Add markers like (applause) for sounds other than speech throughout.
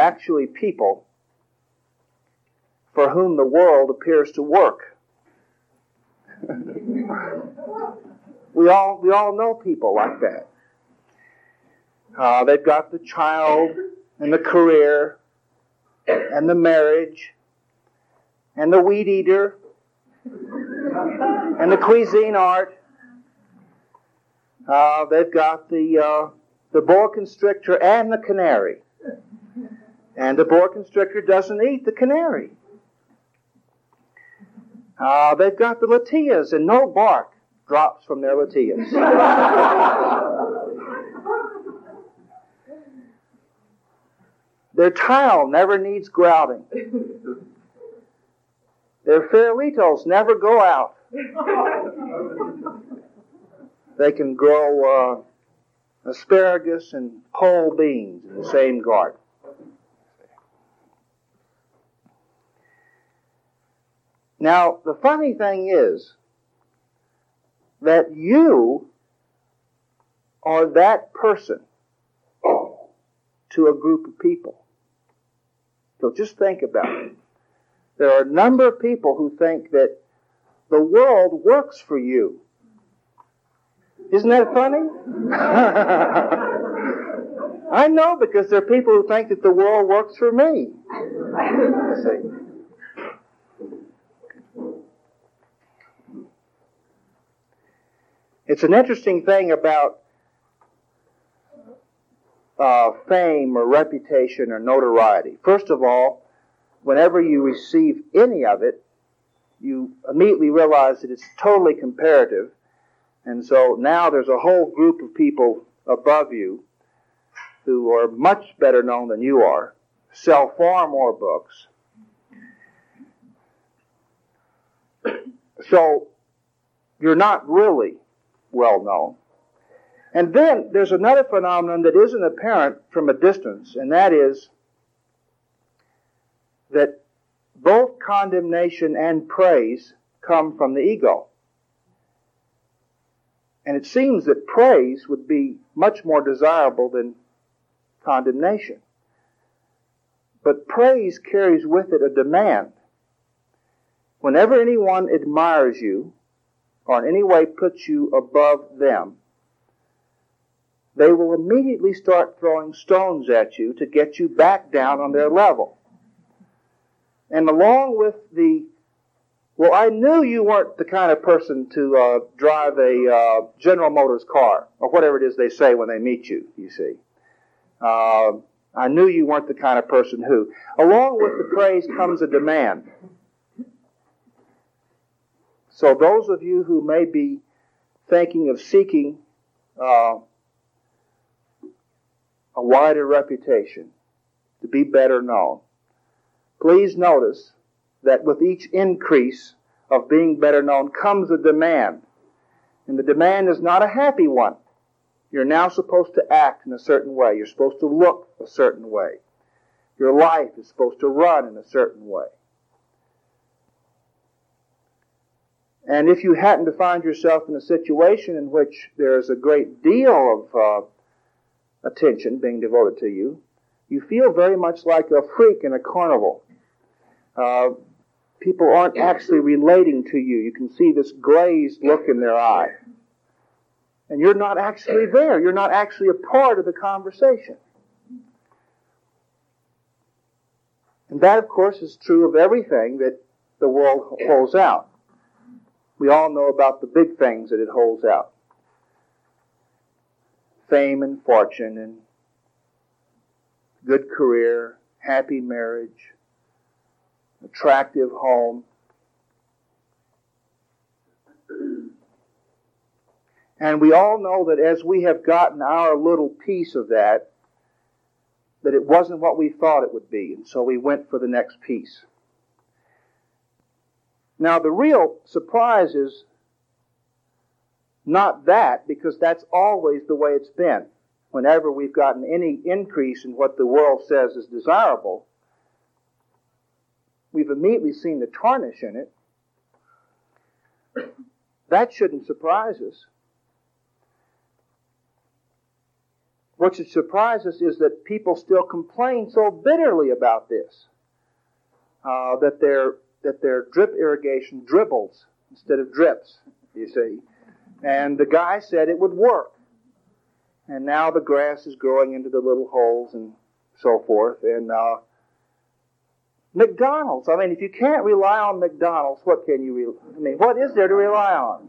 actually people for whom the world appears to work. we all we all know people like that. Uh, they've got the child and the career and the marriage and the weed eater and the Cuisinart. Uh, they've got the uh, the boa constrictor and the canary. And the boa constrictor doesn't eat the canary. Uh, they've got the latillas, and no bark drops from their latillas. (laughs) their tile never needs grouting. Their farolitos never go out. They can grow uh, asparagus and pole beans in the same garden. Now, the funny thing is that you are that person to a group of people. So just think about it. There are a number of people who think that the world works for you. Isn't that funny? (laughs) I know because there are people who think that the world works for me. (laughs) See? It's an interesting thing about uh, fame or reputation or notoriety. First of all, whenever you receive any of it, you immediately realize that it's totally comparative. And so now there's a whole group of people above you who are much better known than you are, sell far more books. So you're not really well known. And then there's another phenomenon that isn't apparent from a distance, and that is that both condemnation and praise come from the ego. And it seems that praise would be much more desirable than condemnation. But praise carries with it a demand. Whenever anyone admires you, or in any way puts you above them, they will immediately start throwing stones at you to get you back down on their level. And along with the, well, I knew you weren't the kind of person to uh, drive a uh, General Motors car, or whatever it is they say when they meet you, you see. Uh, I knew you weren't the kind of person who. Along with the praise comes a demand. So those of you who may be thinking of seeking uh, a wider reputation, to be better known, please notice that with each increase of being better known comes a demand. And the demand is not a happy one. You're now supposed to act in a certain way. You're supposed to look a certain way. Your life is supposed to run in a certain way. And if you happen to find yourself in a situation in which there is a great deal of uh, attention being devoted to you, you feel very much like a freak in a carnival. Uh, people aren't actually relating to you. You can see this glazed look in their eye. And you're not actually there. You're not actually a part of the conversation. And that, of course, is true of everything that the world holds out. We all know about the big things that it holds out fame and fortune and good career, happy marriage, attractive home. And we all know that as we have gotten our little piece of that, that it wasn't what we thought it would be, and so we went for the next piece. Now, the real surprise is not that, because that's always the way it's been. Whenever we've gotten any increase in what the world says is desirable, we've immediately seen the tarnish in it. That shouldn't surprise us. what should surprise us is that people still complain so bitterly about this. Uh, that their that their drip irrigation dribbles instead of drips, you see. And the guy said it would work. And now the grass is growing into the little holes and so forth. And uh, McDonald's. I mean, if you can't rely on McDonald's, what can you? Re- I mean, what is there to rely on?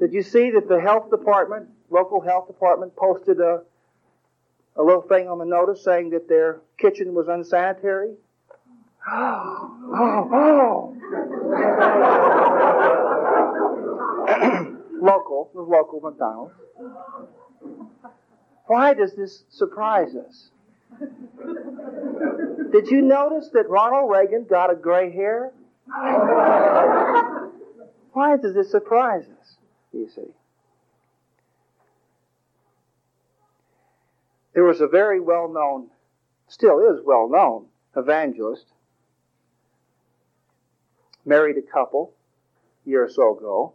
Did you see that the health department, local health department, posted a a little thing on the notice saying that their kitchen was unsanitary? Oh, oh. oh. local, the local McDonald's. Why does this surprise us? Did you notice that Ronald Reagan got a gray hair? Why does this surprise us? You see. There was a very well known, still is well known, evangelist, married a couple a year or so ago,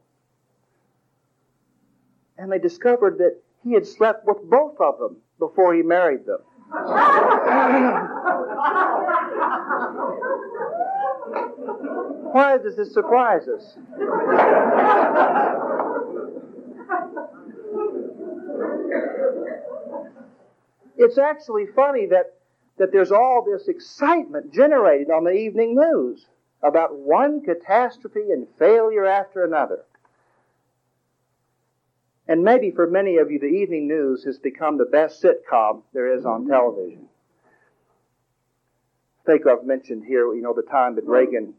and they discovered that he had slept with both of them before he married them. (laughs) Why does this surprise us? it's actually funny that, that there's all this excitement generated on the evening news about one catastrophe and failure after another. And maybe for many of you, the evening news has become the best sitcom there is on television. I think I've mentioned here, you know, the time that Reagan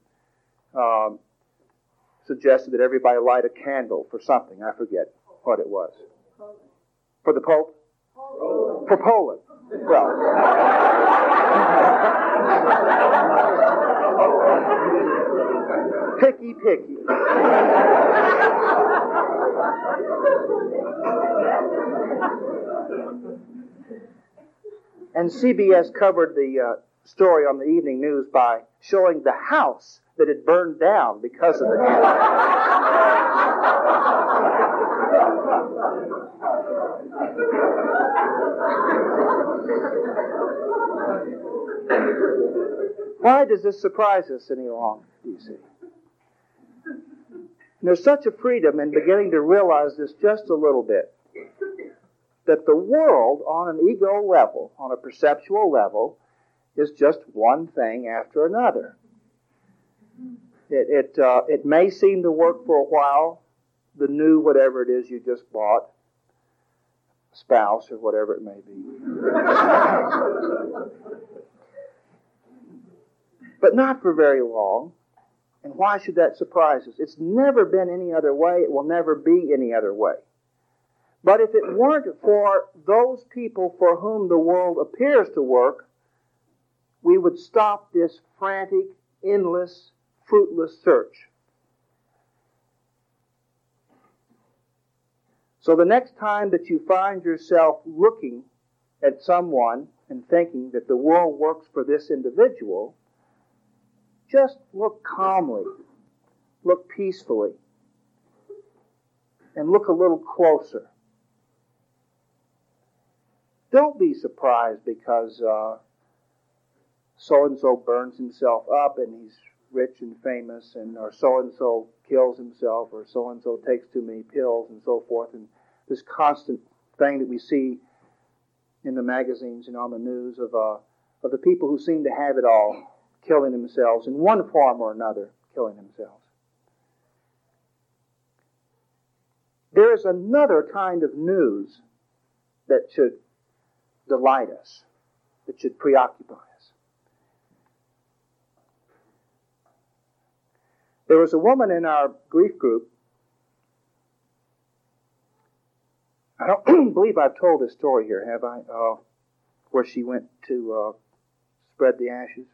um, suggested that everybody light a candle for something. I forget what it was. For the Pope? For Poland. Well. (laughs) picky, picky. and CBS covered the uh, story on the evening news by showing the house that had burned down because of the Why does this surprise us any longer, do you see? And there's such a freedom in beginning to realize this just a little bit that the world, on an ego level, on a perceptual level, is just one thing after another. It, it, uh, it may seem to work for a while, the new whatever it is you just bought, spouse or whatever it may be. (laughs) but not for very long. And why should that surprise us? It's never been any other way. It will never be any other way. But if it weren't for those people for whom the world appears to work, we would stop this frantic, endless, fruitless search. So the next time that you find yourself looking at someone and thinking that the world works for this individual, just look calmly, look peacefully, and look a little closer. Don't be surprised because so and so burns himself up and he's rich and famous, and or so and so kills himself, or so and so takes too many pills, and so forth. And this constant thing that we see in the magazines and on the news of uh, of the people who seem to have it all, killing themselves in one form or another, killing themselves. There is another kind of news that should delight us, that should preoccupy us. There was a woman in our grief group. I don't (clears throat) believe I've told this story here, have I? Uh, where she went to uh, spread the ashes.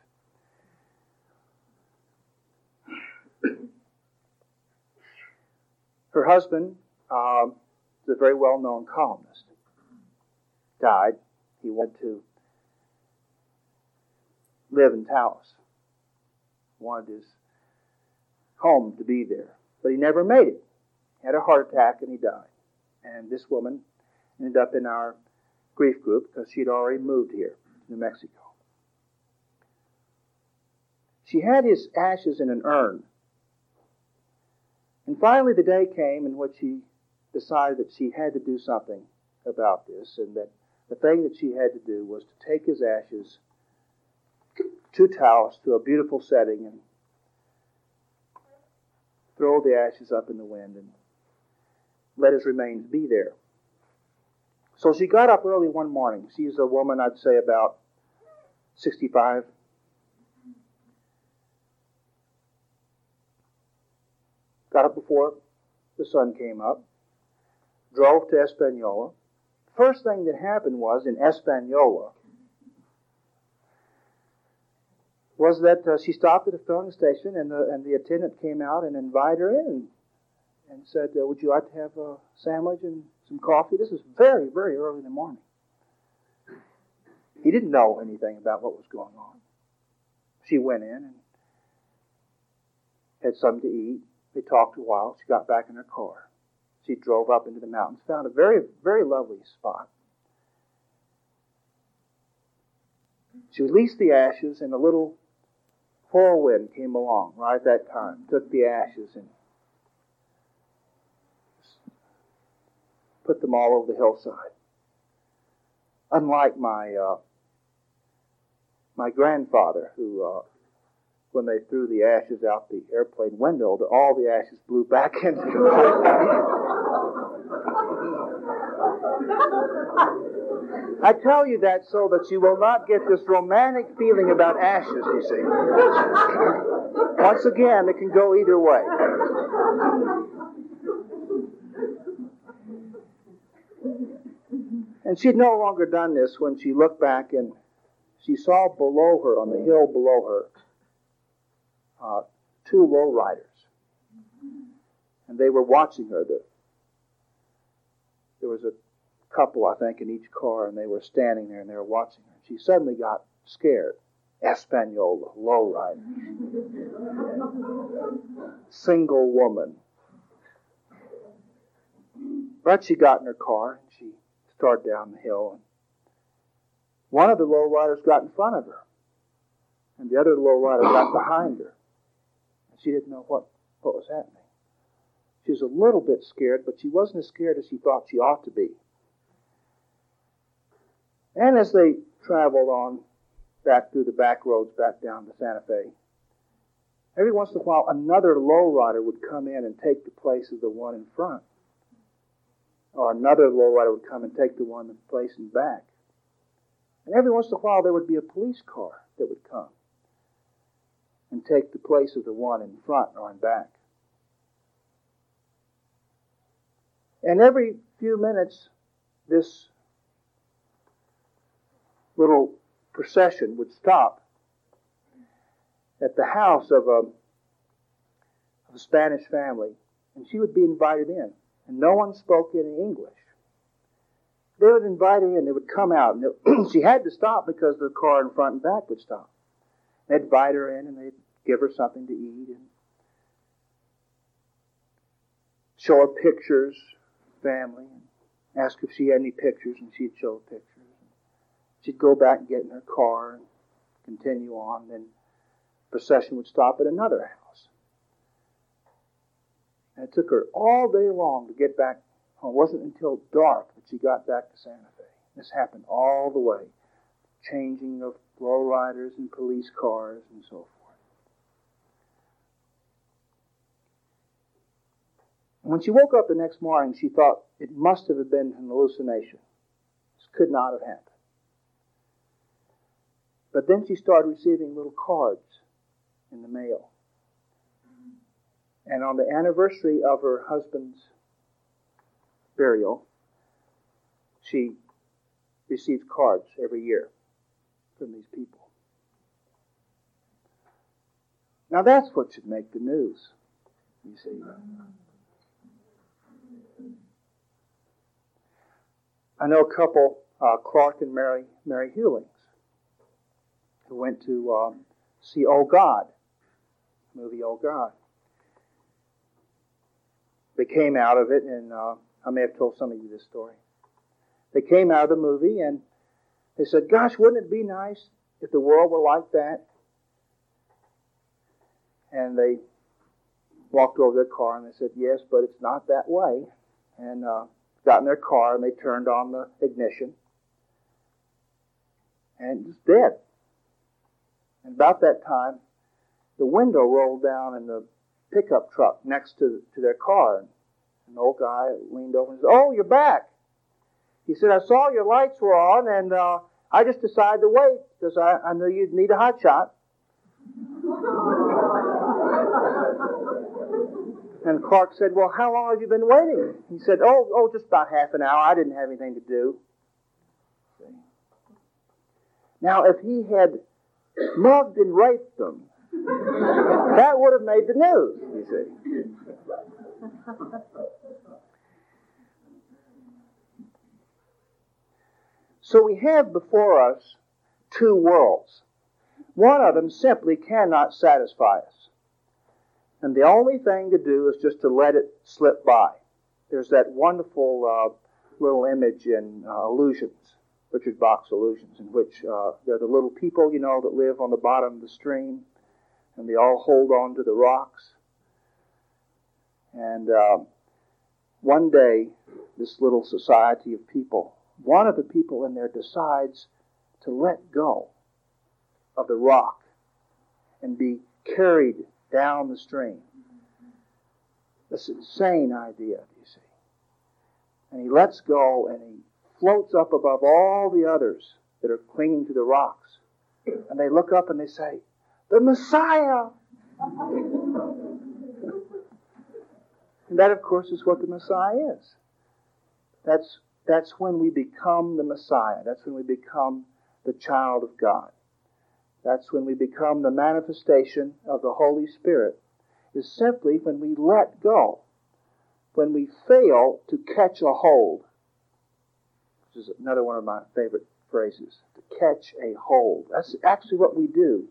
Her husband um, a very well known columnist. Died. He went to live in Taos. Wanted his home to be there. But he never made it. He had a heart attack and he died. And this woman ended up in our grief group because she'd already moved here, New Mexico. She had his ashes in an urn. And finally, the day came in which she decided that she had to do something about this, and that the thing that she had to do was to take his ashes to Taos to a beautiful setting and throw the ashes up in the wind and let his remains be there. So she got up early one morning. She's a woman, I'd say, about 65. Got up before the sun came up, drove to Espanola. First thing that happened was in Espanola was that uh, she stopped at a filling station and the, and the attendant came out and invited her in and said, uh, Would you like to have a sandwich and some coffee? This was very, very early in the morning. He didn't know anything about what was going on. She went in and had something to eat. They talked a while. She got back in her car. She drove up into the mountains, found a very, very lovely spot. She released the ashes, and a little whirlwind came along right at that time, took the ashes and put them all over the hillside. Unlike my uh, my grandfather, who uh, when they threw the ashes out the airplane window, the, all the ashes blew back (laughs) into the I tell you that so that you will not get this romantic feeling about ashes, you see. Once again, it can go either way. And she'd no longer done this when she looked back and she saw below her, on the hill below her, uh, two low riders. And they were watching her. The, there was a couple, I think, in each car, and they were standing there and they were watching her. She suddenly got scared. Espanola, low rider. Single woman. But she got in her car and she started down the hill. And one of the low riders got in front of her, and the other low rider got behind her. And she didn't know what, what was happening. She was a little bit scared, but she wasn't as scared as she thought she ought to be. And as they traveled on back through the back roads back down to Santa Fe, every once in a while another lowrider would come in and take the place of the one in front. Or another lowrider would come and take the one in place in back. And every once in a while there would be a police car that would come and take the place of the one in front or in back. And every few minutes, this little procession would stop at the house of a, of a Spanish family, and she would be invited in. And no one spoke any English. They would invite her in, they would come out, and (clears throat) she had to stop because the car in front and back would stop. They'd invite her in, and they'd give her something to eat, and show her pictures, family, and ask if she had any pictures, and she'd show pictures. She'd go back and get in her car and continue on. Then procession would stop at another house. And it took her all day long to get back home. It wasn't until dark that she got back to Santa Fe. This happened all the way. Changing of lowriders and police cars and so forth. When she woke up the next morning, she thought it must have been an hallucination. This could not have happened. But then she started receiving little cards in the mail. And on the anniversary of her husband's burial, she received cards every year from these people. Now that's what should make the news, you see. I know a couple, uh, Clark and Mary, Mary Hewling who went to um, see Oh God, movie Oh God. They came out of it, and uh, I may have told some of you this story. they came out of the movie and they said, Gosh, wouldn't it be nice if the world were like that? And they walked over their car and they said, Yes, but it's not that way. And uh, got in their car and they turned on the ignition. And it was dead. And about that time, the window rolled down in the pickup truck next to, to their car. And an old guy leaned over and said, Oh, you're back. He said, I saw your lights were on and uh, I just decided to wait because I, I knew you'd need a hot shot. and Clark said, Well, how long have you been waiting? He said, Oh, oh, just about half an hour. I didn't have anything to do. Now, if he had mugged and raped them, that would have made the news, you see. So we have before us two worlds. One of them simply cannot satisfy us. And the only thing to do is just to let it slip by. There's that wonderful uh, little image in uh, Illusions, Richard Bach's Illusions, in which uh, they're the little people, you know, that live on the bottom of the stream, and they all hold on to the rocks. And uh, one day, this little society of people, one of the people in there decides to let go of the rock and be carried down the stream. This insane idea, you see. And he lets go and he floats up above all the others that are clinging to the rocks. And they look up and they say, The Messiah! and that, of course, is what the Messiah is. That's, that's when we become the Messiah. That's when we become the child of God. That's when we become the manifestation of the Holy Spirit, is simply when we let go, when we fail to catch a hold, which is another one of my favorite phrases, to catch a hold. That's actually what we do.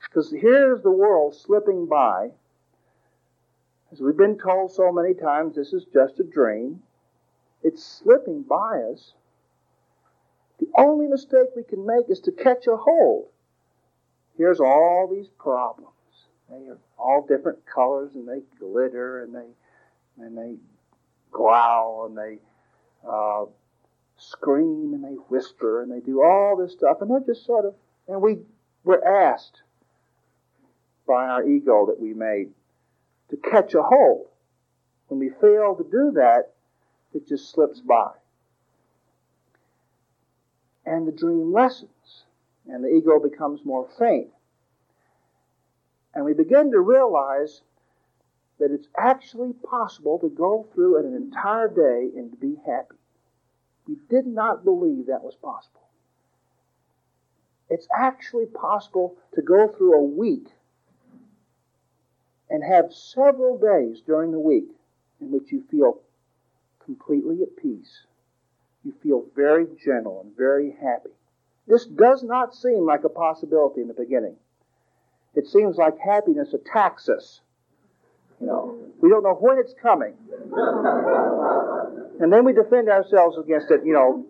Because here's the world slipping by. As we've been told so many times, this is just a dream. It's slipping by us. The only mistake we can make is to catch a hold here's all these problems. They are all different colors and they glitter and they and they growl and they uh, scream and they whisper and they do all this stuff and they're just sort of and we were asked by our ego that we made to catch a hold. When we fail to do that, it just slips by. And the dream lessens and the ego becomes more faint. And we begin to realize that it's actually possible to go through an entire day and to be happy. We did not believe that was possible. It's actually possible to go through a week and have several days during the week in which you feel completely at peace. You feel very gentle and very happy. This does not seem like a possibility in the beginning. It seems like happiness attacks us. You know, we don't know when it's coming. And then we defend ourselves against it, you know,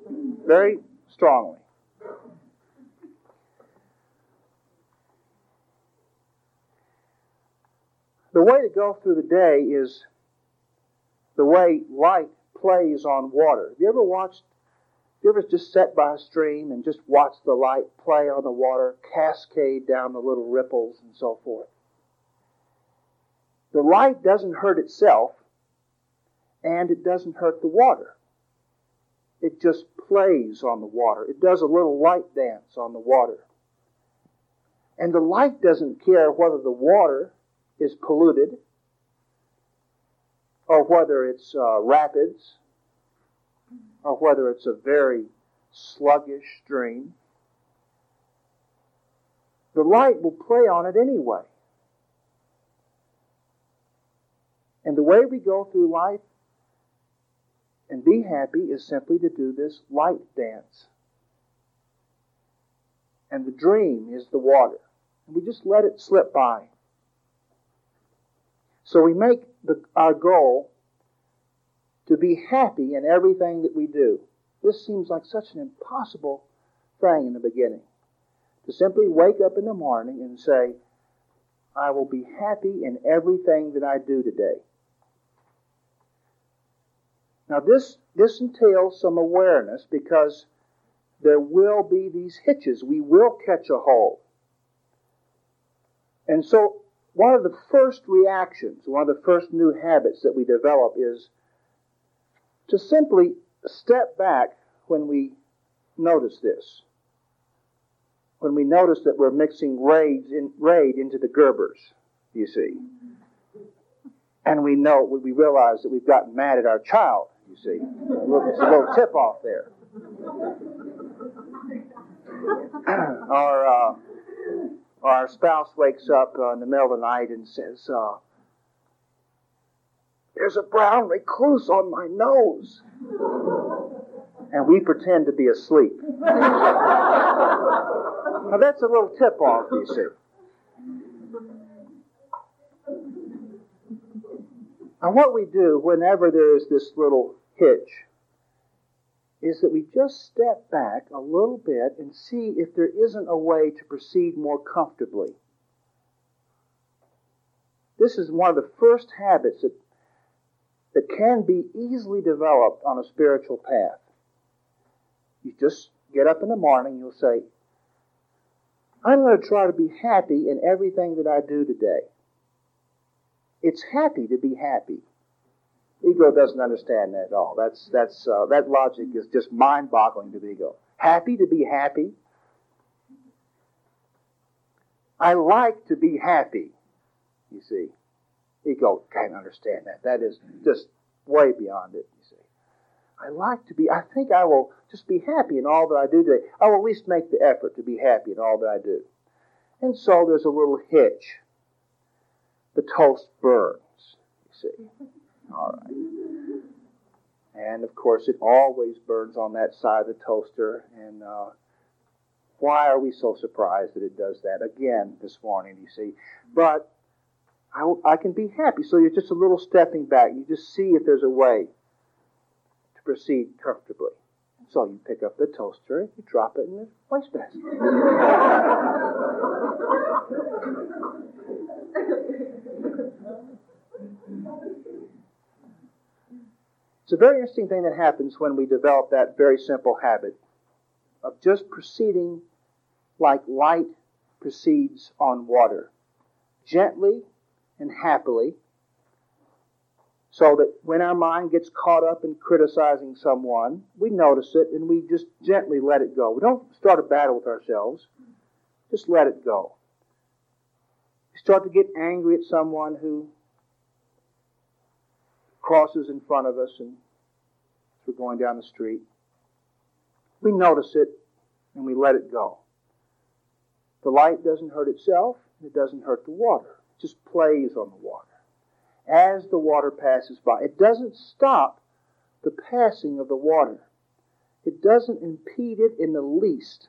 very strongly. The way to go through the day is the way light plays on water. Have you ever watched have you ever just sat by a stream and just watch the light play on the water, cascade down the little ripples and so forth? The light doesn't hurt itself, and it doesn't hurt the water. It just plays on the water. It does a little light dance on the water. And the light doesn't care whether the water is polluted or whether it's uh, rapids or whether it's a very sluggish stream, the light will play on it anyway. And the way we go through life and be happy is simply to do this light dance. And the dream is the water. And we just let it slip by. So we make the, our goal to be happy in everything that we do. This seems like such an impossible thing in the beginning. To simply wake up in the morning and say, I will be happy in everything that I do today. Now, this, this entails some awareness because there will be these hitches. We will catch a hold. And so, one of the first reactions, one of the first new habits that we develop is to simply step back when we notice this. When we notice that we're mixing raids in, raid into the Gerbers, you see. And we know, we realize that we've gotten mad at our child you see. It's a little tip off there. (clears throat) our, uh, our spouse wakes up uh, in the middle of the night and says, uh, There's a brown recluse on my nose. And we pretend to be asleep. now that's a little tip off, you see. And what we do whenever there is this little hitch is that we just step back a little bit and see if there isn't a way to proceed more comfortably. This is one of the first habits that, that can be easily developed on a spiritual path. You just get up in the morning, you'll say, I'm going to try to be happy in everything that I do today. It's happy to be happy. Ego doesn't understand that at all. That's, that's, uh, that logic is just mind boggling to the ego. Happy to be happy. I like to be happy, you see. Ego can't understand that. That is just way beyond it, you see. I like to be, I think I will just be happy in all that I do today. I will at least make the effort to be happy in all that I do. And so there's a little hitch. The toast burns, you see. All right. And of course, it always burns on that side of the toaster. And uh, why are we so surprised that it does that again this morning? You see, but I, I can be happy. So you're just a little stepping back. You just see if there's a way to proceed comfortably. So you pick up the toaster, and you drop it in the wastebasket. (laughs) It's a very interesting thing that happens when we develop that very simple habit of just proceeding like light proceeds on water, gently and happily, so that when our mind gets caught up in criticizing someone, we notice it and we just gently let it go. We don't start a battle with ourselves, just let it go. We start to get angry at someone who crosses in front of us and we're going down the street. We notice it and we let it go. The light doesn't hurt itself, it doesn't hurt the water. It just plays on the water. As the water passes by, it doesn't stop the passing of the water. It doesn't impede it in the least.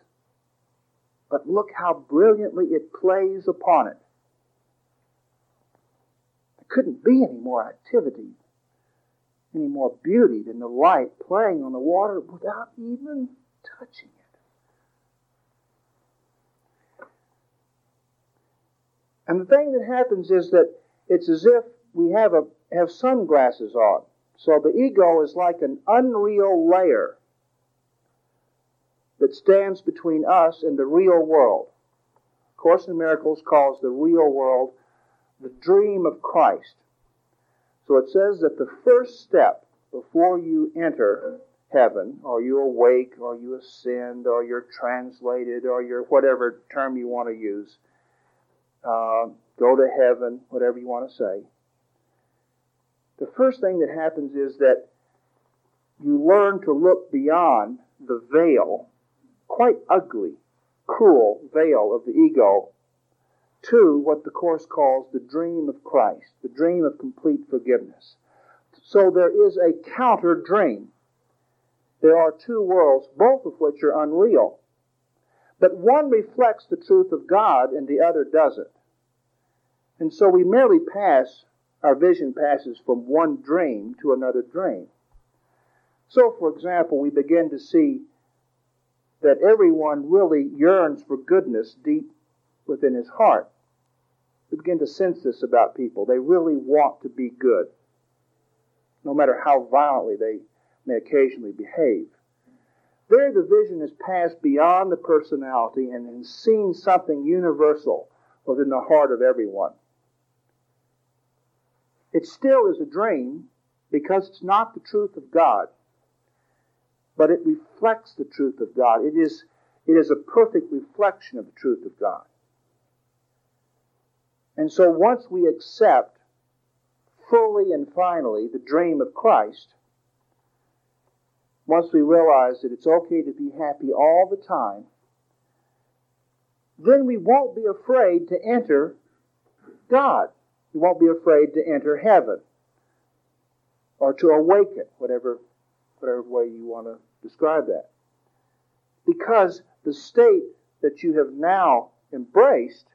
But look how brilliantly it plays upon it. There couldn't be any more activity any more beauty than the light playing on the water without even touching it. And the thing that happens is that it's as if we have a have sunglasses on. So the ego is like an unreal layer that stands between us and the real world. Course in Miracles calls the real world the dream of Christ. So it says that the first step before you enter heaven, or you awake, or you ascend, or you're translated, or you're whatever term you want to use, uh, go to heaven, whatever you want to say. The first thing that happens is that you learn to look beyond the veil, quite ugly, cruel veil of the ego to what the Course calls the dream of Christ, the dream of complete forgiveness. So there is a counter dream. There are two worlds, both of which are unreal. But one reflects the truth of God and the other doesn't. And so we merely pass, our vision passes from one dream to another dream. So, for example, we begin to see that everyone really yearns for goodness deep within his heart. We begin to sense this about people. They really want to be good, no matter how violently they may occasionally behave. There, the vision has passed beyond the personality and has seen something universal within the heart of everyone. It still is a dream because it's not the truth of God, but it reflects the truth of God. It is, it is a perfect reflection of the truth of God. And so once we accept fully and finally the dream of Christ, once we realize that it's okay to be happy all the time, then we won't be afraid to enter God. We won't be afraid to enter heaven or to awaken, whatever, whatever way you want to describe that. Because the state that you have now embraced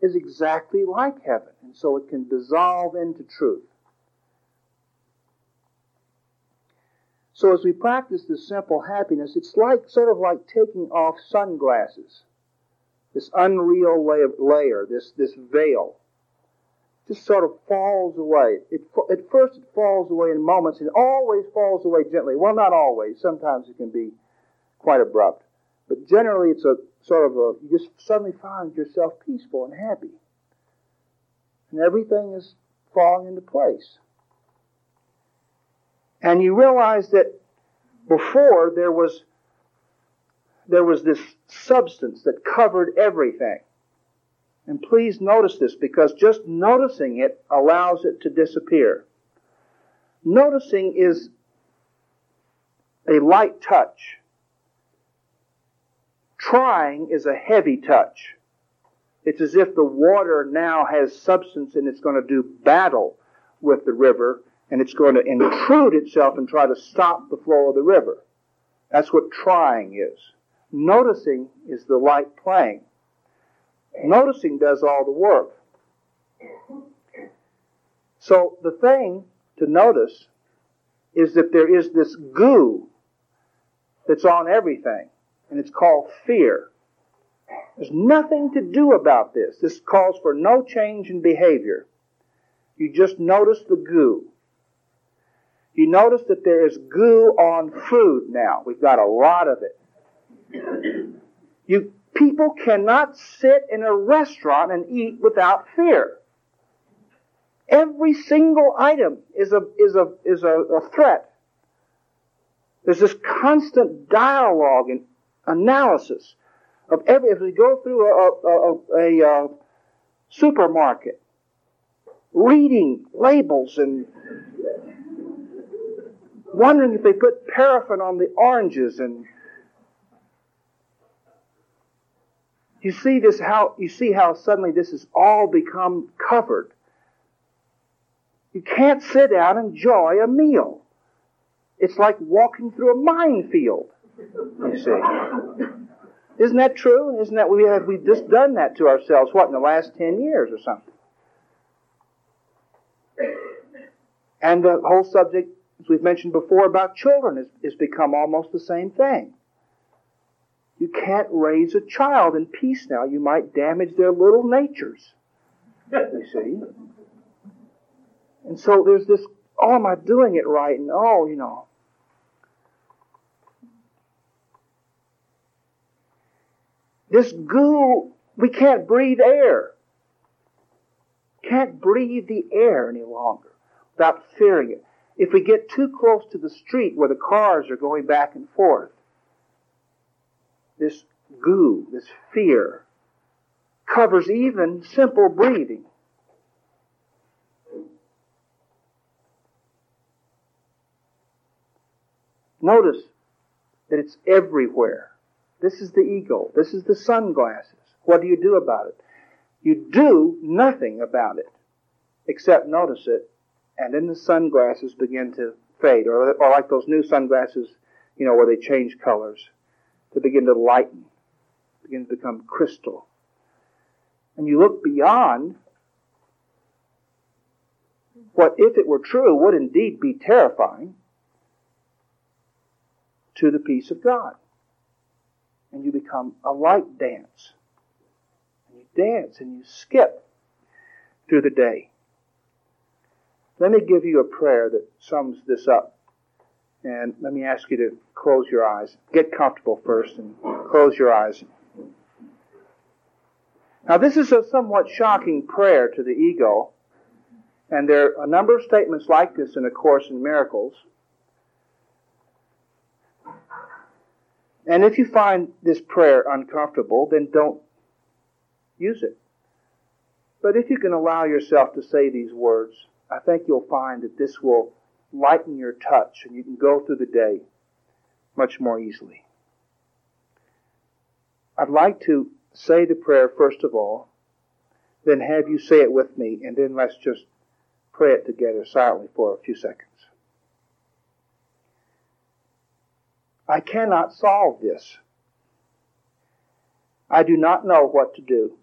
is exactly like heaven, and so it can dissolve into truth. So as we practice this simple happiness, it's like sort of like taking off sunglasses. This unreal layer, this, this veil, just sort of falls away. It, at first, it falls away in moments, and always falls away gently. Well, not always. Sometimes it can be quite abrupt, but generally, it's a sort of a you just suddenly find yourself peaceful and happy, and everything is falling into place. And you realize that before there was there was this substance that covered everything. And please notice this because just noticing it allows it to disappear. Noticing is a light touch. Trying is a heavy touch. It's as if the water now has substance and it's going to do battle with the river and it's going to intrude itself and try to stop the flow of the river. That's what trying is. Noticing is the light playing. Noticing does all the work. So the thing to notice is that there is this goo that's on everything, and it's called fear. There's nothing to do about this. This calls for no change in behavior. You just notice the goo. You notice that there is goo on food now. We've got a lot of it. You people cannot sit in a restaurant and eat without fear. Every single item is a is a is a, a threat. There's this constant dialogue and analysis of every. If we go through a, a, a, a uh, supermarket, reading labels and wondering if they put paraffin on the oranges and you see this how you see how suddenly this has all become covered. You can't sit down and enjoy a meal. It's like walking through a minefield. You see. Isn't that true? Isn't that we have we just done that to ourselves, what, in the last ten years or something? And the whole subject as we've mentioned before about children, has, has become almost the same thing. You can't raise a child in peace now. You might damage their little natures. You see? And so there's this, oh, am I doing it right? And oh, you know. This goo, we can't breathe air. Can't breathe the air any longer without fearing it if we get too close to the street where the cars are going back and forth, this goo, this fear, covers even simple breathing. Notice that it's everywhere. This is the ego. This is the sunglasses. What do you do about it? You do nothing about it except notice it and then the sunglasses begin to fade, or, or like those new sunglasses, you know, where they change colors, to begin to lighten, begin to become crystal. And you look beyond what, if it were true, would indeed be terrifying. to the peace of God. And you become a light dance. And you dance and you skip through the day. Let me give you a prayer that sums this up. And let me ask you to close your eyes. Get comfortable first and close your eyes. Now, this is a somewhat shocking prayer to the ego. And there are a number of statements like this in A Course in Miracles. And if you find this prayer uncomfortable, then don't use it. But if you can allow yourself to say these words, I think you'll find that this will lighten your touch and you can go through the day much more easily. I'd like to say the prayer first of all, then have you say it with me, and then let's just pray it together silently for a few seconds. I cannot solve this. I do not know what to do.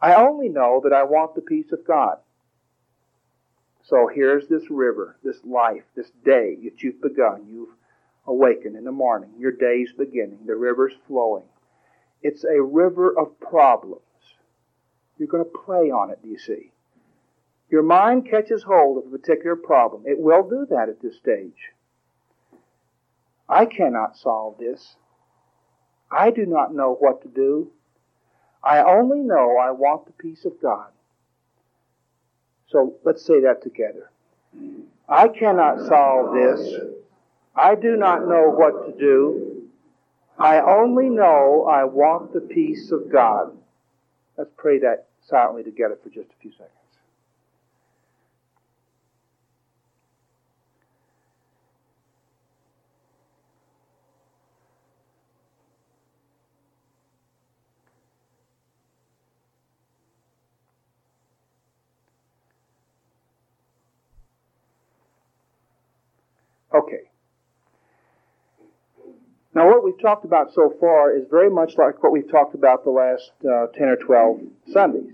I only know that I want the peace of God. So here's this river, this life, this day that you've begun. You've awakened in the morning. Your day's beginning. The river's flowing. It's a river of problems. You're going to play on it, do you see? Your mind catches hold of a particular problem. It will do that at this stage. I cannot solve this. I do not know what to do. I only know I want the peace of God. So let's say that together. I cannot solve this. I do not know what to do. I only know I want the peace of God. Let's pray that silently together for just a few seconds. Okay. Now, what we've talked about so far is very much like what we've talked about the last uh, 10 or 12 Sundays.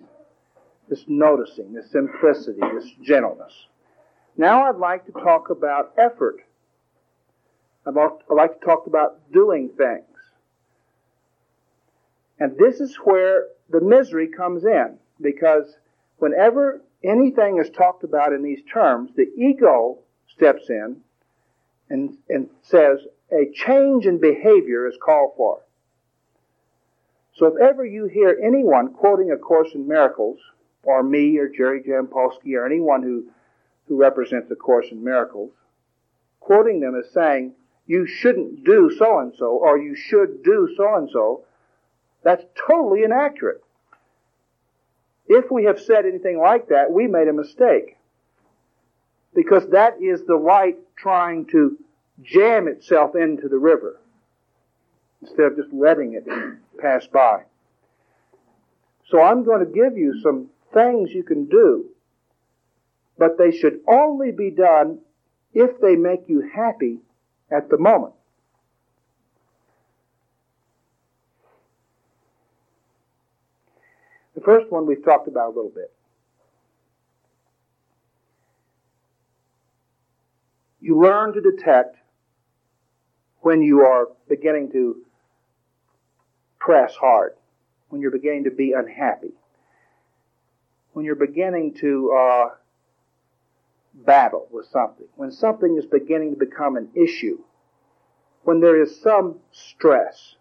This noticing, this simplicity, this gentleness. Now, I'd like to talk about effort. I'd like to talk about doing things. And this is where the misery comes in, because whenever anything is talked about in these terms, the ego steps in and, and says a change in behavior is called for. So if ever you hear anyone quoting A Course in Miracles, or me, or Jerry Jampolsky, or anyone who, who represents A Course in Miracles, quoting them as saying, you shouldn't do so and so, or you should do so and so, that's totally inaccurate. If we have said anything like that, we made a mistake because that is the light trying to jam itself into the river instead of just letting it pass by. So I'm going to give you some things you can do, but they should only be done if they make you happy at the moment. The first one we've talked about a little bit. You learn to detect when you are beginning to press hard, when you're beginning to be unhappy, when you're beginning to uh, battle with something, when something is beginning to become an issue, when there is some stress.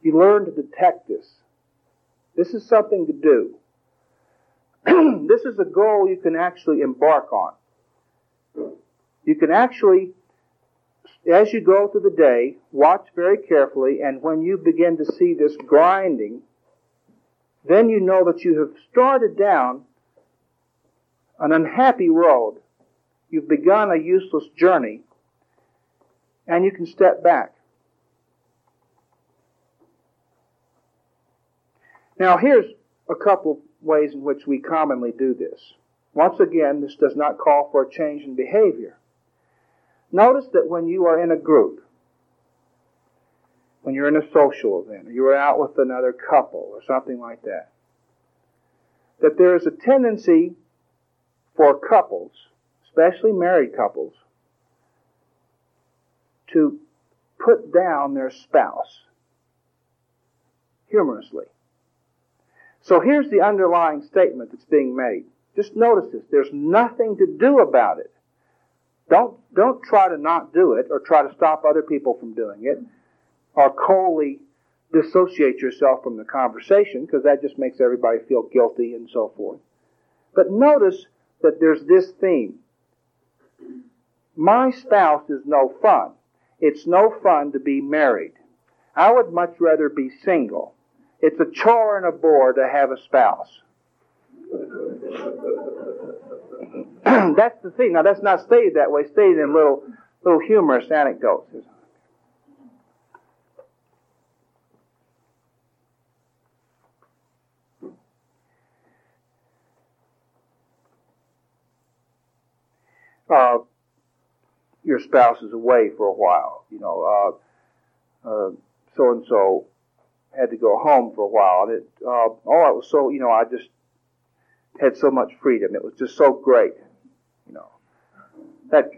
You learn to detect this. This is something to do. (clears throat) this is a goal you can actually embark on you can actually, as you go through the day, watch very carefully, and when you begin to see this grinding, then you know that you have started down an unhappy road. You've begun a useless journey, and you can step back. Now, here's a couple ways in which we commonly do this. Once again, this does not call for a change in behavior. Notice that when you are in a group, when you're in a social event, or you're out with another couple, or something like that, that there is a tendency for couples, especially married couples, to put down their spouse humorously. So here's the underlying statement that's being made. Just notice this. There's nothing to do about it. Don't, don't try to not do it or try to stop other people from doing it or coldly dissociate yourself from the conversation because that just makes everybody feel guilty and so forth. But notice that there's this theme. My spouse is no fun. It's no fun to be married. I would much rather be single. It's a chore and a bore to have a spouse. (clears throat) that's the thing. Now that's not stated that way. Stated in little little humorous anecdotes. Uh, your spouse is away for a while. You know, so and so had to go home for a while, and it uh, oh, it was so you know I just had so much freedom. It was just so great, you know. That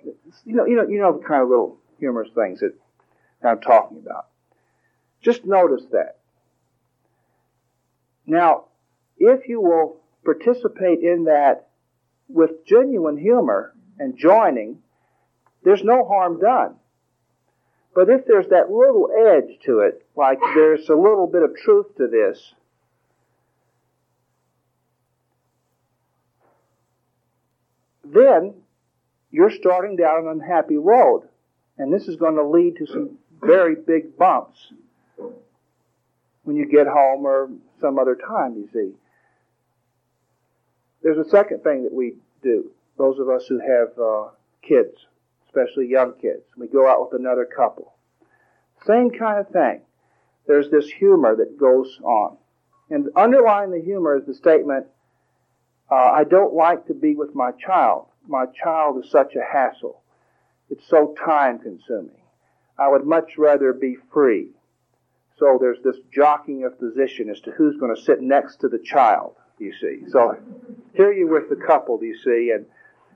you know you know you know the kind of little humorous things that I'm talking about. Just notice that. Now, if you will participate in that with genuine humor and joining, there's no harm done. But if there's that little edge to it, like there's a little bit of truth to this, then you're starting down an unhappy road. And this is going to lead to some very big bumps when you get home or some other time, you see. There's a second thing that we do, those of us who have uh, kids especially young kids. We go out with another couple. Same kind of thing. There's this humor that goes on. And underlying the humor is the statement, uh, I don't like to be with my child. My child is such a hassle. It's so time consuming. I would much rather be free. So there's this jockeying of position as to who's going to sit next to the child, you see. So here you're with the couple, you see, and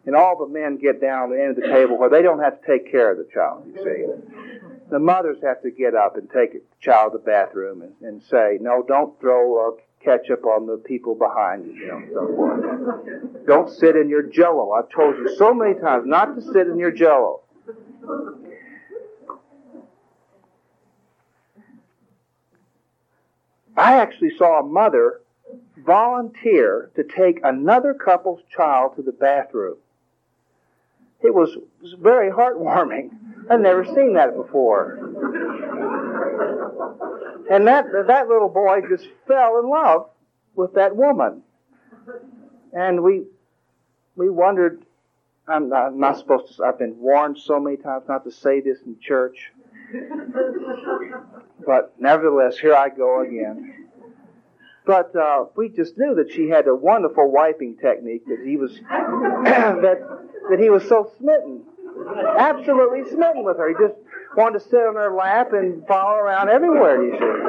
and all the men get down at the end of the table where they don't have to take care of the child, you see. The mothers have to get up and take the child to the bathroom and, and say, no, don't throw uh, up on the people behind you, you know, so forth. don't sit in your jello. I've told you so many times not to sit in your jello. I actually saw a mother volunteer to take another couple's child to the bathroom. It was very heartwarming. I'd never seen that before. And that, that little boy just fell in love with that woman. And we, we wondered, I'm not, I'm not supposed to, I've been warned so many times not to say this in church. But nevertheless, here I go again. But uh, we just knew that she had a wonderful wiping technique that he was (clears throat) that that he was so smitten, absolutely smitten with her. He just wanted to sit on her lap and follow around everywhere. You see.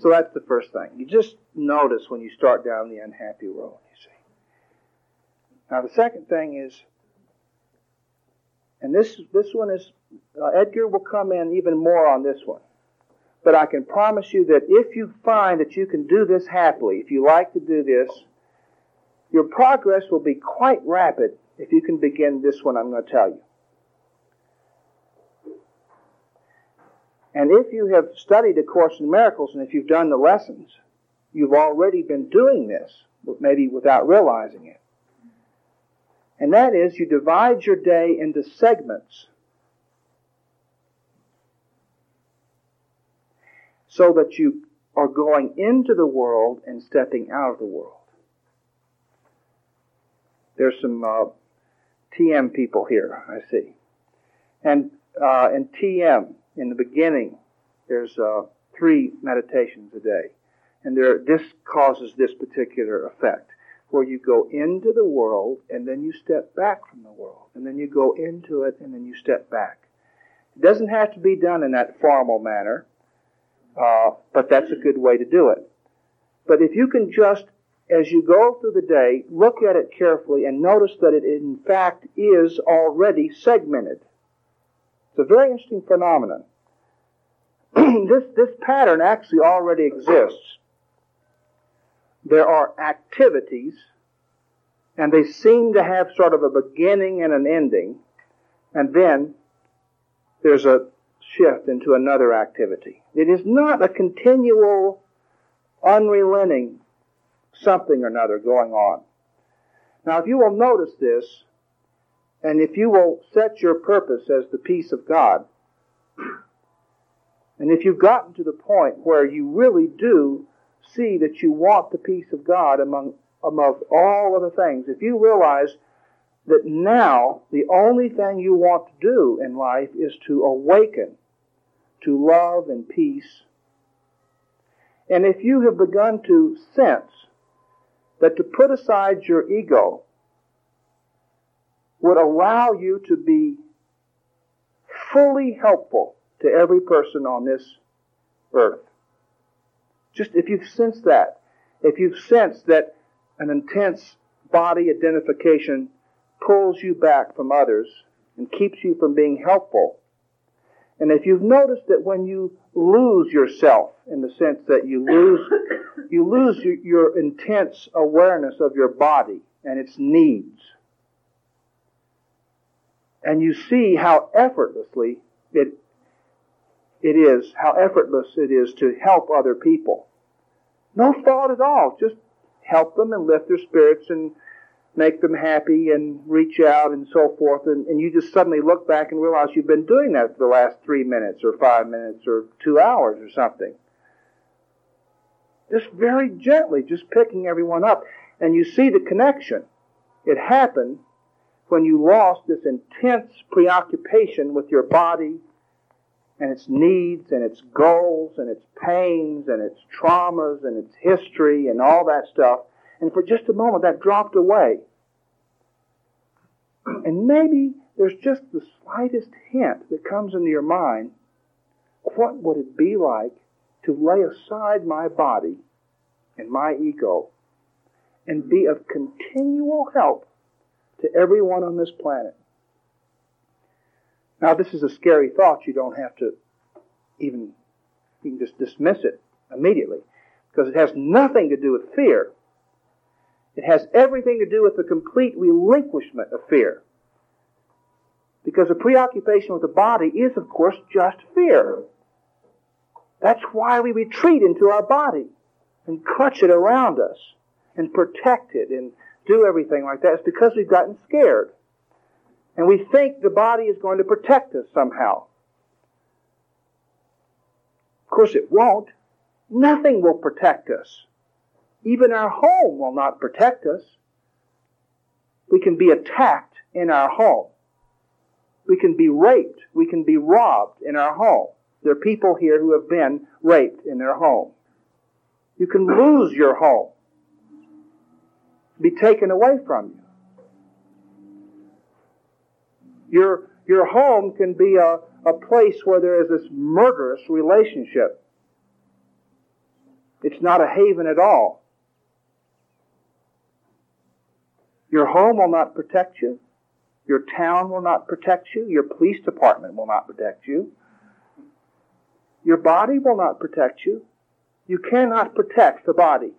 So that's the first thing. You just notice when you start down the unhappy road. You see. Now the second thing is, and this this one is uh, Edgar will come in even more on this one. But I can promise you that if you find that you can do this happily, if you like to do this, your progress will be quite rapid if you can begin this one I'm going to tell you. And if you have studied A Course in Miracles and if you've done the lessons, you've already been doing this, maybe without realizing it. And that is, you divide your day into segments so that you are going into the world and stepping out of the world. There's some uh, TM people here, I see. And uh, in TM, in the beginning, there's uh, three meditations a day. And there, this causes this particular effect, where you go into the world and then you step back from the world. And then you go into it and then you step back. It doesn't have to be done in that formal manner. Uh, but that's a good way to do it. But if you can just as you go through the day, look at it carefully and notice that it in fact is already segmented. It's a very interesting phenomenon. (clears throat) this, this pattern actually already exists. There are activities, and they seem to have sort of a beginning and an ending, and then there's a shift into another activity. It is not a continual, unrelenting something or another going on. Now, if you will notice this, and if you will set your purpose as the peace of God, (clears throat) and if you've gotten to the point where you really do see that you want the peace of God among, among all other things, if you realize that now the only thing you want to do in life is to awaken to love and peace, and if you have begun to sense that to put aside your ego would allow you to be fully helpful to every person on this earth. Just if you've sensed that, if you've sensed that an intense body identification pulls you back from others and keeps you from being helpful, and if you've noticed that when you lose yourself, in the sense that you lose, you lose your, your intense awareness of your body and its needs, and you see how effortlessly it it is, how effortless it is to help other people. No thought at all. Just help them and lift their spirits and make them happy and reach out and so forth. And, and you just suddenly look back and realize you've been doing that for the last three minutes or five minutes or two hours or something. Just very gently, just picking everyone up. And you see the connection. It happened when you lost this intense preoccupation with your body and its needs and its goals and its pains and its traumas and its history and all that stuff. And for just a moment, that dropped away. And maybe there's just the slightest hint that comes into your mind. What would it be like to lay aside my body and my ego and be of continual help to everyone on this planet? Now, this is a scary thought. You don't have to even, you can just dismiss it immediately because it has nothing to do with fear. It has everything to do with the complete relinquishment of fear. Because a preoccupation with the body is, of course, just fear. That's why we retreat into our body and clutch it around us and protect it and do everything like that. It's because we've gotten scared. And we think the body is going to protect us somehow. Of course, it won't. Nothing will protect us. Even our home will not protect us. We can be attacked in our home. We can be raped. We can be robbed in our home. There are people here who have been raped in their home. You can lose your home, be taken away from you. Your, your home can be a, a place where there is this murderous relationship. It's not a haven at all. Your home will not protect you. Your town will not protect you. Your police department will not protect you. Your body will not protect you. You cannot protect the body.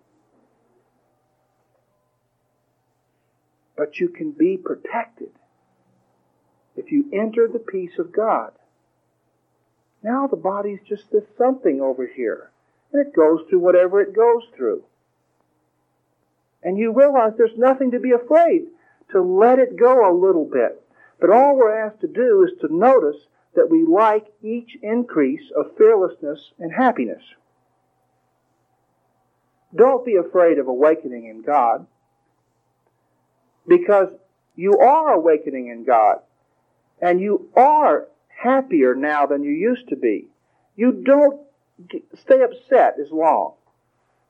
But you can be protected if you enter the peace of God. Now the body's just this something over here, and it goes through whatever it goes through. And you realize there's nothing to be afraid to let it go a little bit. But all we're asked to do is to notice that we like each increase of fearlessness and happiness. Don't be afraid of awakening in God because you are awakening in God. And you are happier now than you used to be. You don't stay upset as long.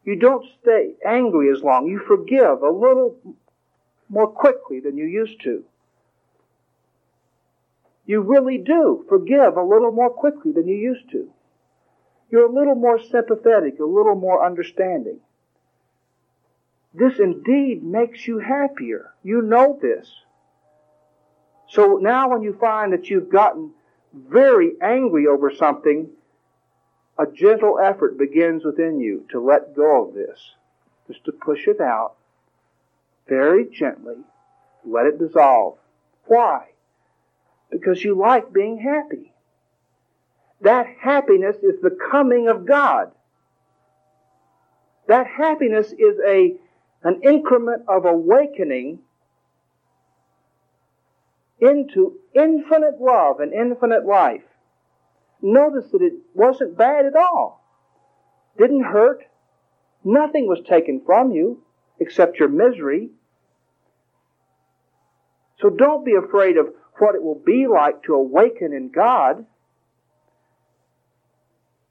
You don't stay angry as long. You forgive a little more quickly than you used to. You really do forgive a little more quickly than you used to. You're a little more sympathetic, a little more understanding. this indeed makes you happier. You know this. So now when you find that you've gotten very angry over something, a gentle effort begins within you to let go of this. Just to push it out very gently. Let it dissolve. Why? Because you like being happy. That happiness is the coming of God. That happiness is a, an increment of awakening into infinite love and infinite life. Notice that it wasn't bad at all. Didn't hurt. Nothing was taken from you except your misery. So don't be afraid of what it will be like to awaken in God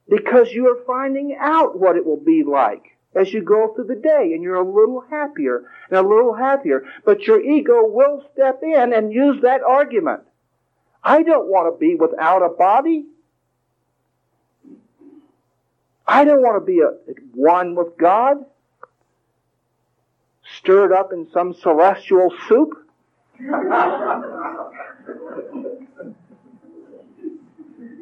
because you are finding out what it will be like as you go through the day and you're a little happier and a little happier. But your ego will step in and use that argument. I don't want to be without a body. I don't want to be at one with God, stirred up in some celestial soup. (laughs)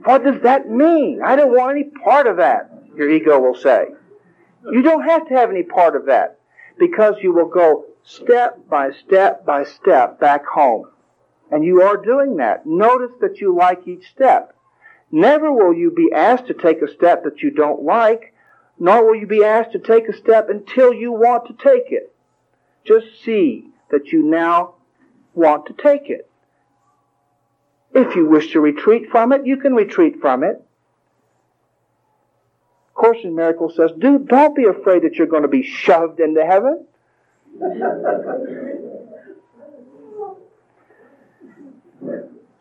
what does that mean? I don't want any part of that, your ego will say. You don't have to have any part of that because you will go step by step by step back home. And you are doing that. Notice that you like each step. Never will you be asked to take a step that you don't like, nor will you be asked to take a step until you want to take it. Just see that you now want to take it. If you wish to retreat from it, you can retreat from it. Course in Miracles says, do, don't be afraid that you're going to be shoved into heaven.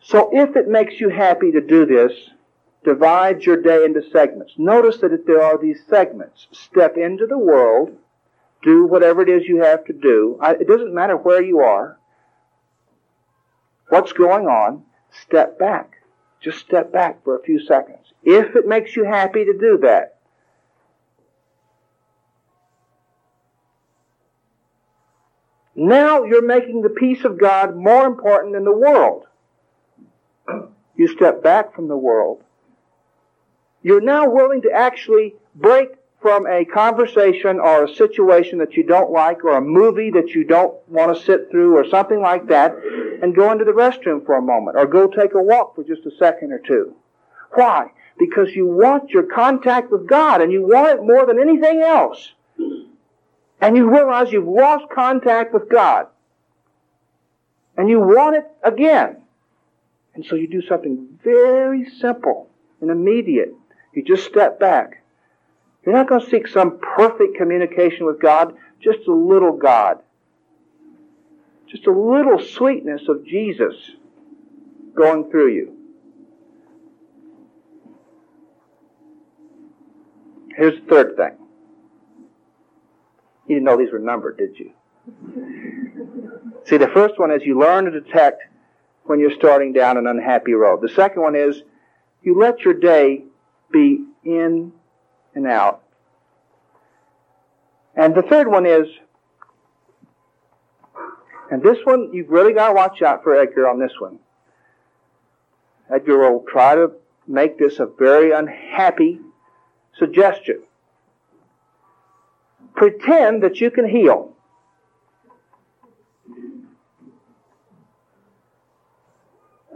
so if it makes you happy to do this, divide your day into segments. Notice that if there are these segments, step into the world, do whatever it is you have to do. it doesn't matter where you are, what's going on, step back. Just step back for a few seconds. If it makes you happy to do that, Now you're making the peace of God more important than the world. You step back from the world. You're now willing to actually break from a conversation or a situation that you don't like or a movie that you don't want to sit through or something like that and go into the restroom for a moment or go take a walk for just a second or two. Why? Because you want your contact with God and you want it more than anything else and you realize you've lost contact with God. And you want it again. And so you do something very simple and immediate. You just step back. You're not going to seek some perfect communication with God, just a little God. Just a little sweetness of Jesus going through you. Here's the third thing. You didn't know these were numbered, did you? (laughs) See, the first one is you learn to detect when you're starting down an unhappy road. The second one is you let your day be in and out. And the third one is, and this one, you've really got to watch out for Edgar on this one. Edgar will try to make this a very unhappy suggestion pretend that you can heal.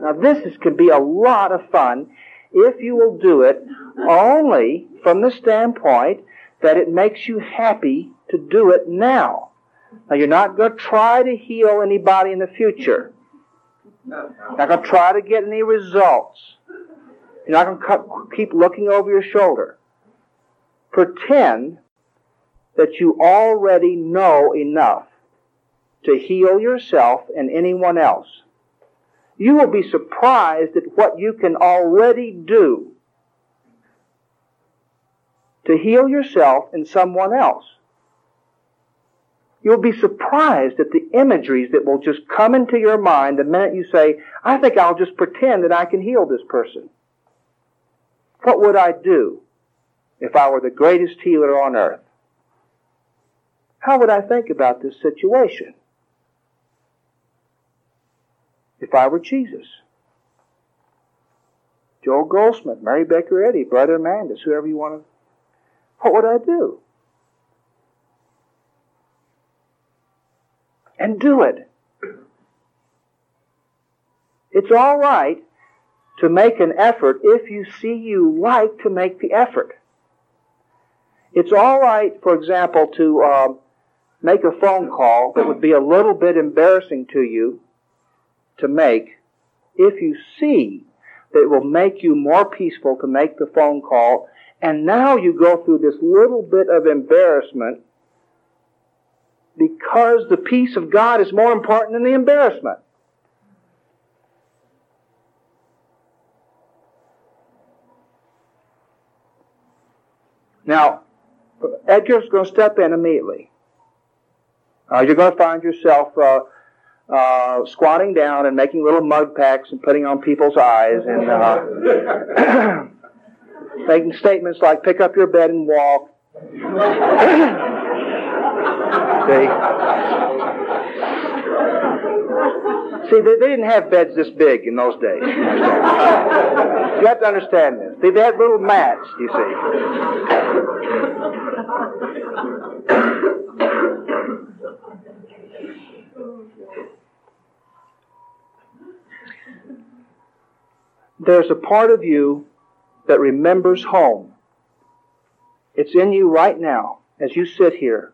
Now, this is, can be a lot of fun if you will do it only from the standpoint that it makes you happy to do it now. Now, you're not going to try to heal anybody in the future. You're not going to try to get any results. You're not going to keep looking over your shoulder. Pretend that you already know enough to heal yourself and anyone else. You will be surprised at what you can already do to heal yourself and someone else. You'll be surprised at the imageries that will just come into your mind the minute you say, I think I'll just pretend that I can heal this person. What would I do if I were the greatest healer on earth? how would I think about this situation if I were Jesus? Joel Goldsmith, Mary Baker Eddy, Brother Mandus, whoever you want to. What would I do? And do it. It's all right to make an effort if you see you like to make the effort. It's all right, for example, to um, make a phone call that would be a little bit embarrassing to you to make if you see that it will make you more peaceful to make the phone call and now you go through this little bit of embarrassment because the peace of God is more important than the embarrassment. Now, Edgar's going to step in immediately. Uh, you're going to find yourself uh, uh, squatting down and making little mud packs and putting on people's eyes and uh, (coughs) making statements like "pick up your bed and walk." (coughs) See? See, they, they, didn't have beds this big in those days. You have to understand this. See, they had little mats, you see. There's a part of you that remembers home. It's in you right now as you sit here.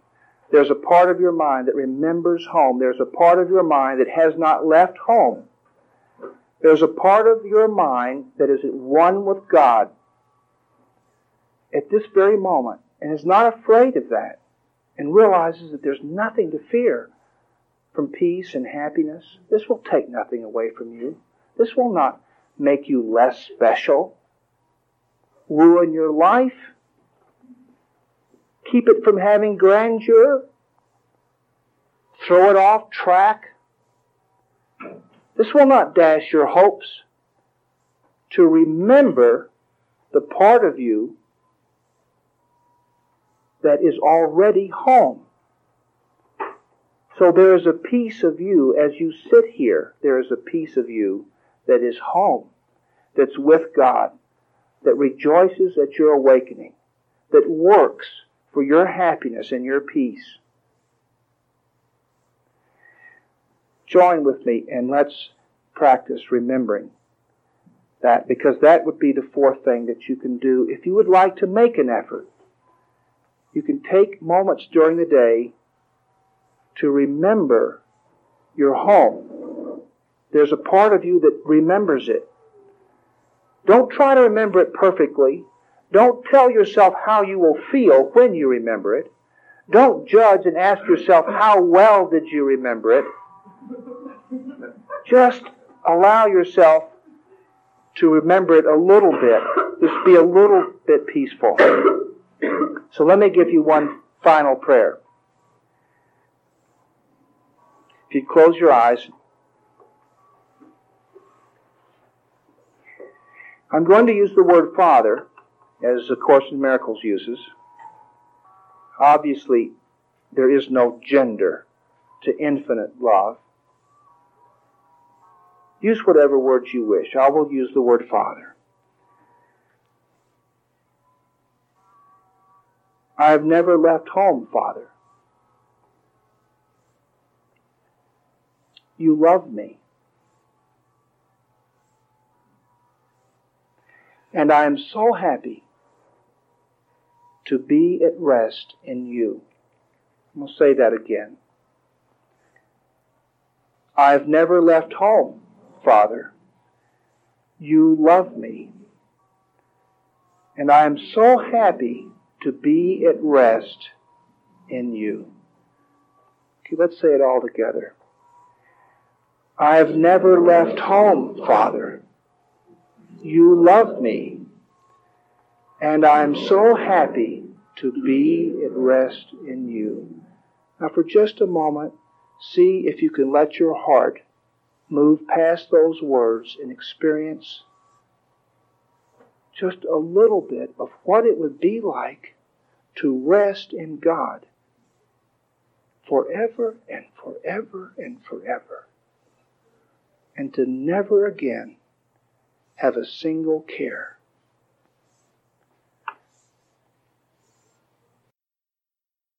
There's a part of your mind that remembers home. There's a part of your mind that has not left home. There's a part of your mind that is at one with God at this very moment and is not afraid of that and realizes that there's nothing to fear from peace and happiness. This will take nothing away from you. This will not make you less special, ruin your life keep it from having grandeur, throw it off track. This will not dash your hopes. To remember the part of you that is already home. So there is a piece of you as you sit here, there is a piece of you that is home, that's with God, that rejoices at your awakening, that works for your happiness and your peace. Join with me and let's practice remembering that because that would be the fourth thing that you can do if you would like to make an effort. You can take moments during the day to remember your home. There's a part of you that remembers it. Don't try to remember it perfectly. Don't tell yourself how you will feel when you remember it. Don't judge and ask yourself, how well did you remember it? Just allow yourself to remember it a little bit. Just be a little bit peaceful. So let me give you one final prayer. If you close your eyes, I'm going to use the word Father as the Course in Miracles uses, obviously there is no gender to infinite love. Use whatever words you wish. I will use the word Father. I have never left home, Father. You love me. And I am so happy to be at rest in you. I'm going to say that again. I've never left home, Father. You love me. And I am so happy to be at rest in you. Okay, let's say it all together. I have never left home, Father. You love me. And I'm so happy to be at rest in you. Now, for just a moment, see if you can let your heart move past those words and experience just a little bit of what it would be like to rest in God. forever and forever and forever. And to never again have a single care